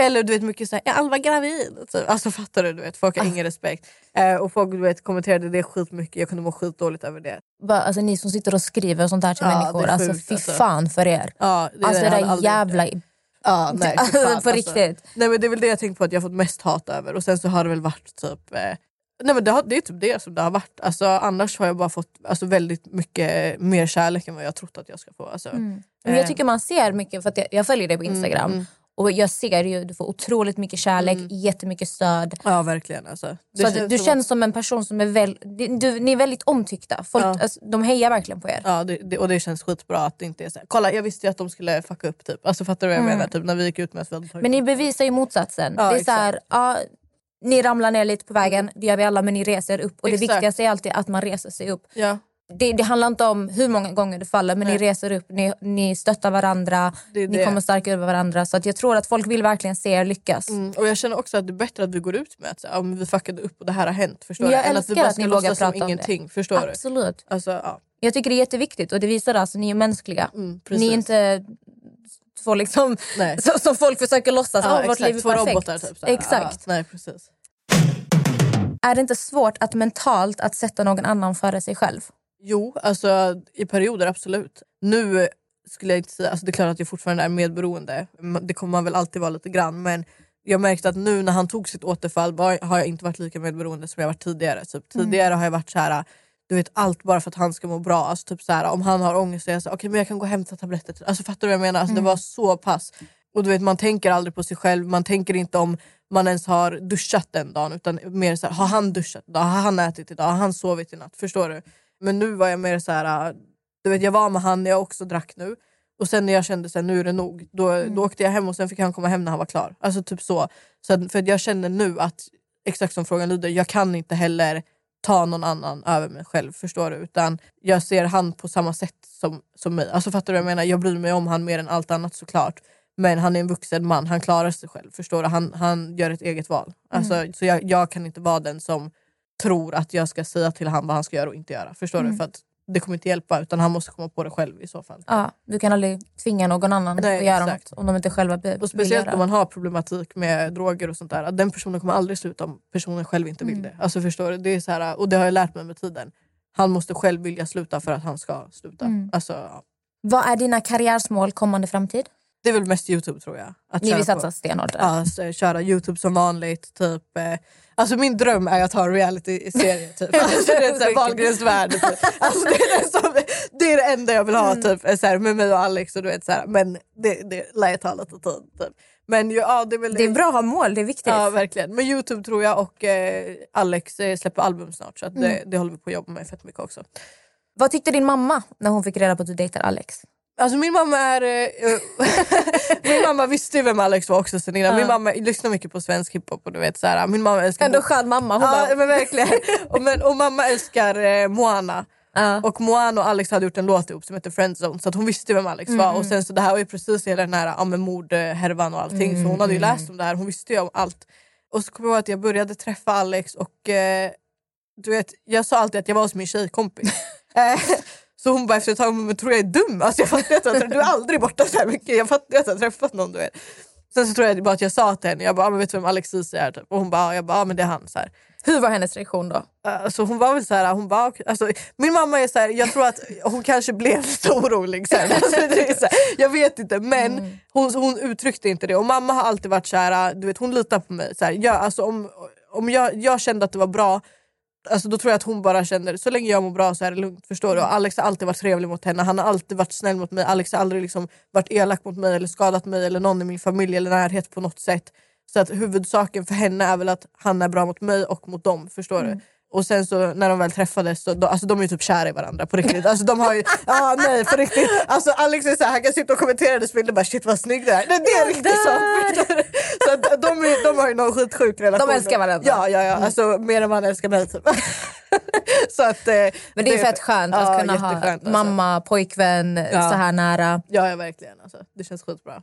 eller du vet mycket såhär, är Alva gravid? Typ. Alltså fattar du? du vet, folk har ingen respekt. Eh, och folk du vet, kommenterade det skitmycket, jag kunde må skitdåligt över det. Bara, alltså, ni som sitter och skriver och sånt där till Ja, människor, är alltså sjukt, fy alltså. fan för er. Ja, det alltså det där jävla... Ja, nej, fy Alltså, fan, på riktigt. Nej, men det är väl det jag tänkt på att jag fått mest hat över. Och sen så har det väl varit typ... Eh, nej, men det, har, det är typ det som det har varit. Alltså, annars har jag bara fått alltså, väldigt mycket mer kärlek än vad jag trott att jag ska få. Alltså, Mm. Men jag tycker man ser mycket, för jag, jag följer dig på Instagram. mm. Och jag ser ju du får otroligt mycket kärlek, jättemycket stöd. Ja verkligen. Alltså. Så att du som känns som en person som är väl, du, ni är väldigt omtyckta. Folk, Ja. alltså, de hejar verkligen på er. Ja, det, det, och det känns skitbra att det inte är så här, Kolla jag visste ju att de skulle fucka upp typ. Alltså fattar du vad jag Mm. menar? Typ, när vi gick ut med att vi Men ni bevisar ju motsatsen. Ja, det är så här, ja, ni ramlar ner lite på vägen, det gör vi alla men ni reser upp. Och det Exakt. viktigaste är alltid att man reser sig upp. Ja. Det, det handlar inte om hur många gånger du faller men Nej. ni reser upp, ni, ni stöttar varandra, Det ni det. kommer starka över varandra. Så att jag tror att folk vill verkligen se er lyckas. Mm, och jag känner också att det är bättre att vi går ut med att ja, vi fuckade upp och det här har hänt. Förstår Men du? jag Än att vi bara att ska låtsas som prata om det. ingenting. Förstår du? Absolut. Alltså, ja. Jag tycker det är jätteviktigt och det visar alltså ni är mänskliga. Mm, ni är inte två liksom, så, som folk försöker låtsas. Ja, "Åh, vårt liv är perfekt. robotar typ. Exakt. Ja, nej, precis. Är det inte svårt att mentalt att sätta någon annan före sig själv? Jo, alltså i perioder absolut. Nu skulle jag inte säga, alltså det är klart att jag fortfarande är medberoende. Det kommer man väl alltid vara lite grann. Men jag märkte att nu när han tog sitt återfall har jag inte varit lika medberoende som jag varit tidigare. Typ, Mm. Tidigare har jag varit så här, du vet allt bara för att han ska må bra. Alltså, typ så här, om han har ångest så är jag så här, okej men jag kan gå och hämta tabletter. Alltså, fattar du vad jag menar? Alltså, Mm. Det var så pass. Och du vet, man tänker aldrig på sig själv, man tänker inte om man ens har duschat den dagen. Utan mer så här, har han duschat idag? Har han ätit idag? Har han sovit i natt? Förstår du? Men nu var jag mer så här, du vet jag var med han när jag också drack nu. Och sen när jag kände att nu är det nog, då, då åkte jag hem och sen fick han komma hem när han var klar. Alltså typ så. så för att jag känner nu att, exakt som frågan lyder, jag kan inte heller ta någon annan över mig själv. Förstår du? Utan jag ser han på samma sätt som, som mig. Alltså fattar du vad jag menar? Jag bryr mig om han mer än allt annat såklart. Men han är en vuxen man, han klarar sig själv. Förstår du? Han, han gör ett eget val. Alltså, Mm. Så jag, jag kan inte vara den som tror att jag ska säga till honom vad han ska göra och inte göra. Förstår Mm. du? För att det kommer inte hjälpa utan han måste komma på det själv i så fall. Ja, du kan aldrig tvinga någon annan Nej, att göra exakt. något om de inte själva vill Och speciellt göra. om man har problematik med droger och sånt där. Att den personen kommer aldrig sluta om personen själv inte vill Mm. det. Alltså förstår du? Det är så här, och det har jag lärt mig med tiden. Han måste själv vilja sluta för att han ska sluta. Mm. Alltså, ja. Vad är dina karriärsmål kommande framtid? Det är väl mest Youtube tror jag. Att Ni vill satsa stenhårt där. Ja, så, köra Youtube som vanligt. Typ, eh, alltså min dröm är att ha en reality-serie. Typ. Alltså, det är Wahlgrens värld. Typ. Alltså, det, är det, som, det är det enda jag vill ha Mm. typ, så här, med mig och Alex. Och du vet, så här, men det, det lär ta lite tid. Typ. Men ja, det, är väl, Det är bra att ha mål, det är viktigt. Ja verkligen. Men Youtube tror jag och eh, Alex eh, släpper album snart så att det, Mm. det håller vi på att jobba med fett mycket också. Vad tyckte din mamma när hon fick reda på att du dejtar Alex? Alltså min mamma är... eh, min mamma visste ju vem Alex var också sen innan. Min mamma lyssnar mycket på svensk hiphop och du vet såhär, min mamma älskar... Ändå skön mamma. Hon ja bara, men verkligen. och, men, och mamma älskar eh, Moana. Ja. Och Moana och Alex hade gjort en låt ihop som heter Friendzone så att hon visste vem Alex var. Mm. Och sen så det här var ju precis hela den här ja, mordhärvan och allting så hon hade ju Mm. läst om det här, hon visste ju om allt. Och så kommer jag ihåg att jag började träffa Alex och eh, du vet, jag sa alltid att jag var hos min tjejkompis. Så hon bara efter ett tag, men tror jag är dum? Alltså jag fattar att du är aldrig borta så här mycket. Jag fattar att jag har träffat någon du vet. Sen så tror jag bara att jag sa till henne, jag bara, "Ah, men vet du vem Alex Ceesay är? Typ. Och hon bara, jag bara, "Ja, men det är han. Så här. Hur var hennes reaktion då? Alltså hon var väl så här, hon bara, alltså, min mamma är så här, jag tror att hon kanske blev lite orolig sen. Alltså, det är så här, jag vet inte men hon, hon uttryckte inte det och mamma har alltid varit så här, du vet hon litar på mig. Så här, jag, alltså, om om jag, jag kände att det var bra Alltså då tror jag att hon bara känner så länge jag mår bra så är det lugnt. Förstår du? Och Alex har alltid varit trevlig mot henne, han har alltid varit snäll mot mig. Alex har aldrig liksom varit elak mot mig eller skadat mig eller någon i min familj eller närhet på något sätt. Så att huvudsaken för henne är väl att han är bra mot mig och mot dem. Förstår du? Och sen så när de väl träffades, så, då, alltså de är ju typ kära i varandra på riktigt. Alltså de har ju, ah, nej på riktigt. Alltså Alex är så här, han kan sitta och kommentera hennes bilder och bara shit vad snygg du är. Nej, det är riktigt sånt. Så att de, är, de har ju någon skitsjuk relation. De älskar varandra. Ja, ja, ja. Alltså mer än man älskar mig typ. så att, eh, Men det är fett skönt ja, att kunna ha alltså. mamma, pojkvän Ja. så här nära. Ja, ja verkligen. Alltså, det känns skitbra.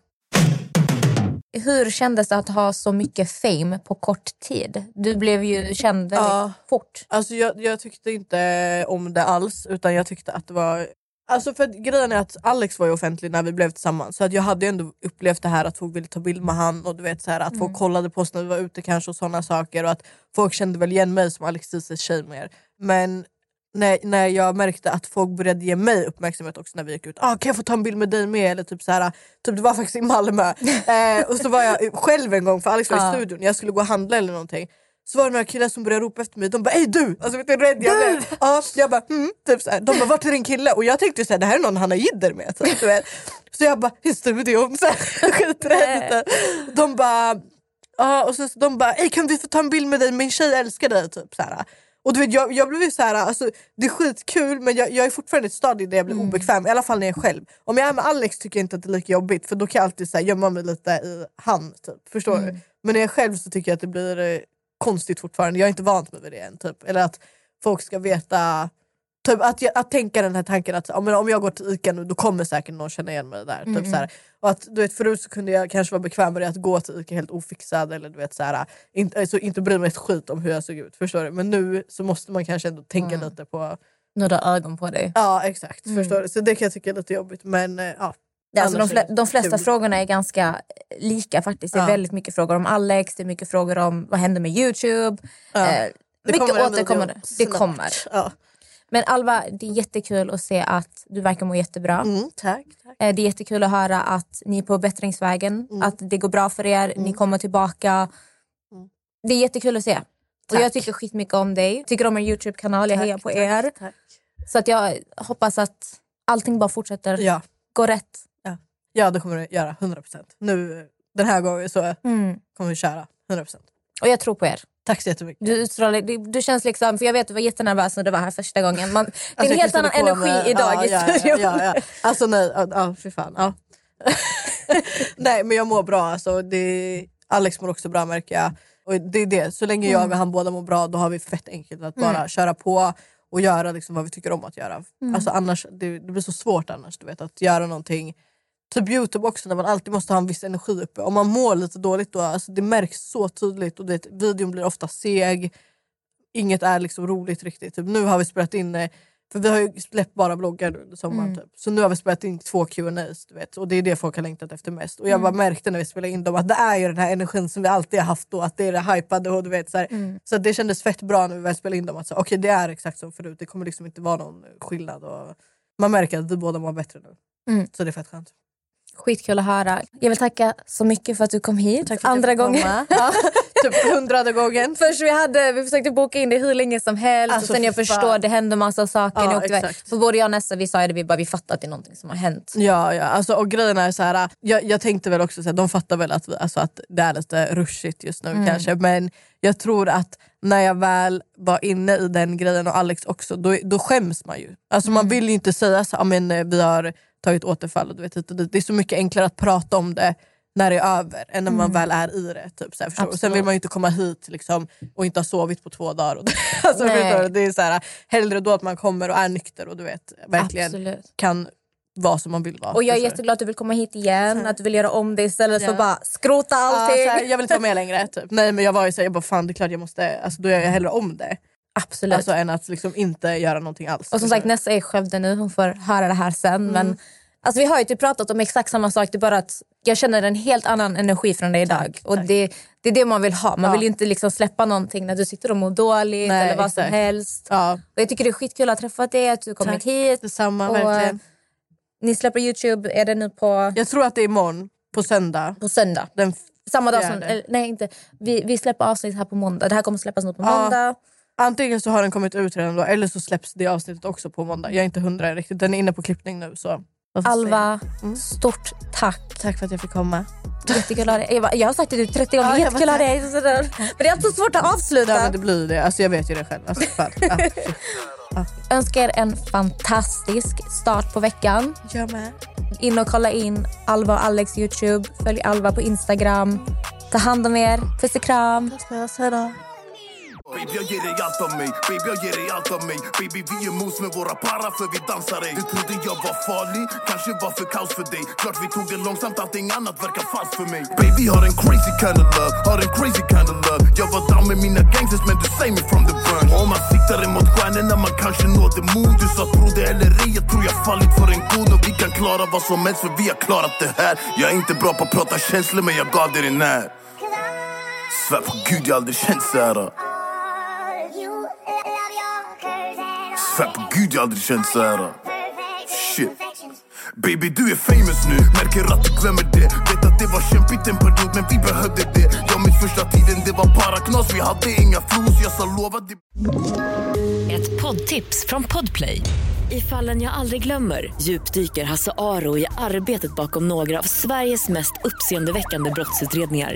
Hur kändes det att ha så mycket fame på kort tid? Du blev ju känd väldigt Ja. fort. Alltså jag, jag tyckte inte om det alls utan jag tyckte att det var Alltså för grejen är att Alex var ju offentlig när vi blev tillsammans så att jag hade ju ändå upplevt det här att folk ville ta bild med han och du vet så här, att folk kollade på oss när vi var ute kanske och sådana saker och att folk kände väl igen mig som Alex Ceesays tjej mer. Men när, när jag märkte att folk började ge mig uppmärksamhet också när vi gick ut. Ah, kan jag få ta en bild med dig med? Eller typ så här, typ det var faktiskt i Malmö. eh, och så var jag själv en gång för Alex var i studion, jag skulle gå och handla eller någonting. Så var det några killar som började ropa efter mig, de bara ey du! Alltså vet du hur rädd jag blev? Ja, jag bara mm, typ så här. De bara vart är din kille? Och jag tänkte såhär det här är någon han har jidder med. Typ, du vet. Så jag bara i studion, så skiträdd. De bara Ja, och så, så de bara Ey, kan vi få ta en bild med dig, min tjej älskar dig. Typ, så här. Och du vet, jag, jag blev ju så här, alltså, det är skitkul men jag, jag är fortfarande i ett stadie där jag blir Mm. obekväm, i alla fall när jag är själv. Om jag är med Alex tycker jag inte att det är lika jobbigt för då kan jag alltid så här, gömma mig lite i han. Typ, förstår Mm. du? Men när jag är själv så tycker jag att det blir eh, konstigt fortfarande, jag är inte vant mig vid det än. Typ. Eller att folk ska veta Typ att, jag, att tänka den här tanken att ja, men om jag går till Ica nu då kommer säkert någon känna igen mig där. Mm, Typ, så här. Och att, du vet, förut så kunde jag kanske vara bekväm med det, att gå till Ica helt ofixad eller du vet, så här, inte, alltså, inte bry mig ett skit om hur jag såg ut. Förstår du? Men nu så måste man kanske ändå tänka Mm. lite på... Nu har ögon på dig. Ja exakt, Mm. förstår du? Så det kan jag tycka är lite jobbigt. Men eh, ja. Är alltså de, det de flesta kul. frågorna är ganska lika faktiskt. Det är Ja. väldigt mycket frågor om Alex, det är mycket frågor om vad händer med Youtube. Ja. Eh, Det mycket kommer återkommande. Det kommer. Ja. Men Alva, det är jättekul att se att du verkar må jättebra. Mm, tack. tack. Eh, Det är jättekul att höra att ni är på bättringsvägen, Mm. att det går bra för er, ni kommer tillbaka. Det är jättekul att se. Och Tack. jag tycker skitmycket om dig. Tycker om er Youtube-kanal, jag hejar på tack, er. tack. Så att jag hoppas att allting bara fortsätter Ja. gå rätt. ja det kommer det göra, 100%. Nu den här gången så Mm. kommer vi köra, 100%. Och jag tror på er. Tack så jättemycket. Du, utstrålar, du, du känns liksom, för jag vet du var jättenervös när du var här första gången. Man, det är Alltså, en jag helt annan energi mig- idag ja, i ja, studion. Ja, ja, ja. Alltså nej, ja, ja fy fan. Ja. nej men jag mår bra alltså. Det, Alex mår också bra märker jag. Och det är det, så länge jag och han båda mår bra då har vi fett enkelt att bara Mm. köra på och göra liksom vad vi tycker om att göra. Mm. Alltså annars, det, det blir så svårt annars du vet, att göra någonting typ Youtube också när man alltid måste ha en viss energi uppe. Om man mår lite dåligt då, alltså det märks så tydligt och det, videon blir ofta seg. Inget är liksom roligt riktigt. Typ, nu har vi spelat in, eh, för vi har ju släppt bara vloggar nu under sommaren. Mm. Typ. Så nu har vi spelat in två Q&As du vet, och det är det folk har längtat efter mest. Och jag bara märkte när vi spelade in dem att det är ju den här energin som vi alltid har haft då, att det är det hypade och du vet så. Mm. Så det kändes fett bra när vi väl spelade in dem. Att så, okej det är exakt som förut, det kommer liksom inte vara någon skillnad. Och man märker att vi båda mår bättre nu. Mm. Så det är fett skönt. Skitkul att höra. Jag vill tacka så mycket för att du kom hit andra gången. Ja, typ hundrade gången. Först vi, hade, vi försökte boka in det hur länge som helst Alltså, och sen jag fan. förstår det hände massa saker. Ja, exakt. för både jag och Nessa vi sa det, vi, bara, vi fattar att det är någonting som har hänt. Ja, ja. Alltså, och grejen är så här, jag, jag tänkte väl också så här, de fattar väl att, vi, alltså, att det är lite rushigt just nu Mm. kanske. Men jag tror att när jag väl var inne i den grejen och Alex också, då, då skäms man ju. Alltså, Man vill ju inte säga så, "Ja, men, eh, vi har tagit återfall och du vet. Det är så mycket enklare att prata om det när det är över än när man väl är i det. Typ, så här, och sen vill man ju inte komma hit liksom, och inte ha sovit på två dagar. Och alltså, Nej. förstår du? det är så här, hellre då att man kommer och är nykter och du vet, verkligen Absolut. kan vara som man vill vara. Och jag är jätteglad att du vill komma hit igen, att du vill göra om det istället för Ja. att bara skrota Ja, allting. så här, jag vill inte vara med längre. Typ. Nej men jag var ju såhär, jag bara fan det är klart jag måste, alltså, då gör jag hellre om det. Absolut. Alltså än att liksom inte göra någonting alls. Och som sagt Nessa är i Skövde nu, hon får höra det här sen. Mm. Men, alltså, vi har ju typ pratat om exakt samma sak, det är bara att jag känner en helt annan energi från dig idag. och det, det är det man vill ha. Man Ja. vill ju inte liksom släppa någonting när du sitter och mår dåligt Nej, eller vad som exakt. helst. Ja. Och jag tycker det är skitkul att ha träffat dig, att du kommit Tack. hit. Detsamma Och, verkligen. eh, Ni släpper Youtube, är det nu på, Jag tror att det är imorgon, på söndag. på söndag? Den Samma dag som, eller, nej inte, vi, vi släpper avsnitt här på måndag. Det här kommer släppas nu på Ja. Antingen så har den kommit ut redan då eller så släpps det avsnittet också på måndag. Jag är inte hundra riktigt, den är inne på klippning nu. Så. Alva, Mm. stort tack. Tack för att jag fick komma. Jättekul att ha dig. Jag, bara, jag har sagt det typ 30 gånger, Ja, jättekul att ha dig. Men det är alltid svårt att avsluta. Ja, men det blir det, alltså, jag vet ju det själv. Alltså, fan. Ja, shit. Önskar er en fantastisk start på veckan. jag med. In och kolla in Alva och Alex Youtube. Följ Alva på Instagram. Ta hand om er. Puss och kram. Puss, hejdå. Baby jag ger dig allt av mig, baby jag ger dig allt av mig. Baby vi är mos med våra para för vi dansar ej Du trodde jag var farlig, kanske var för kaos för dig. Klart vi tog det långsamt, allting annat verkar falskt för mig. Baby har en crazy kind of love, har en crazy kind of love. Jag var down med mina gangsters men du säger me from the burn Om man siktar emot stjärnorna man kanske når the moon. Du sa tro det eller ej, jag tror jag fallit för en god. Och vi kan klara vad som helst för vi har klarat det här. Jag är inte bra på att prata känslor men jag gav dig den här. Svär på gud jag aldrig känt såhär Svär på gud jag aldrig känt såhär Shit. Baby du är famous nu, märker att du glömmer det. Vet att det var kämpigt en period men vi behövde det. Jag minns första tiden det var bara knas. Vi hade inga flos, jag sa lova det Ett poddtips från Podplay. I fallen jag aldrig glömmer djupdyker Hasse Aro i arbetet bakom några av Sveriges mest uppseendeväckande brottsutredningar.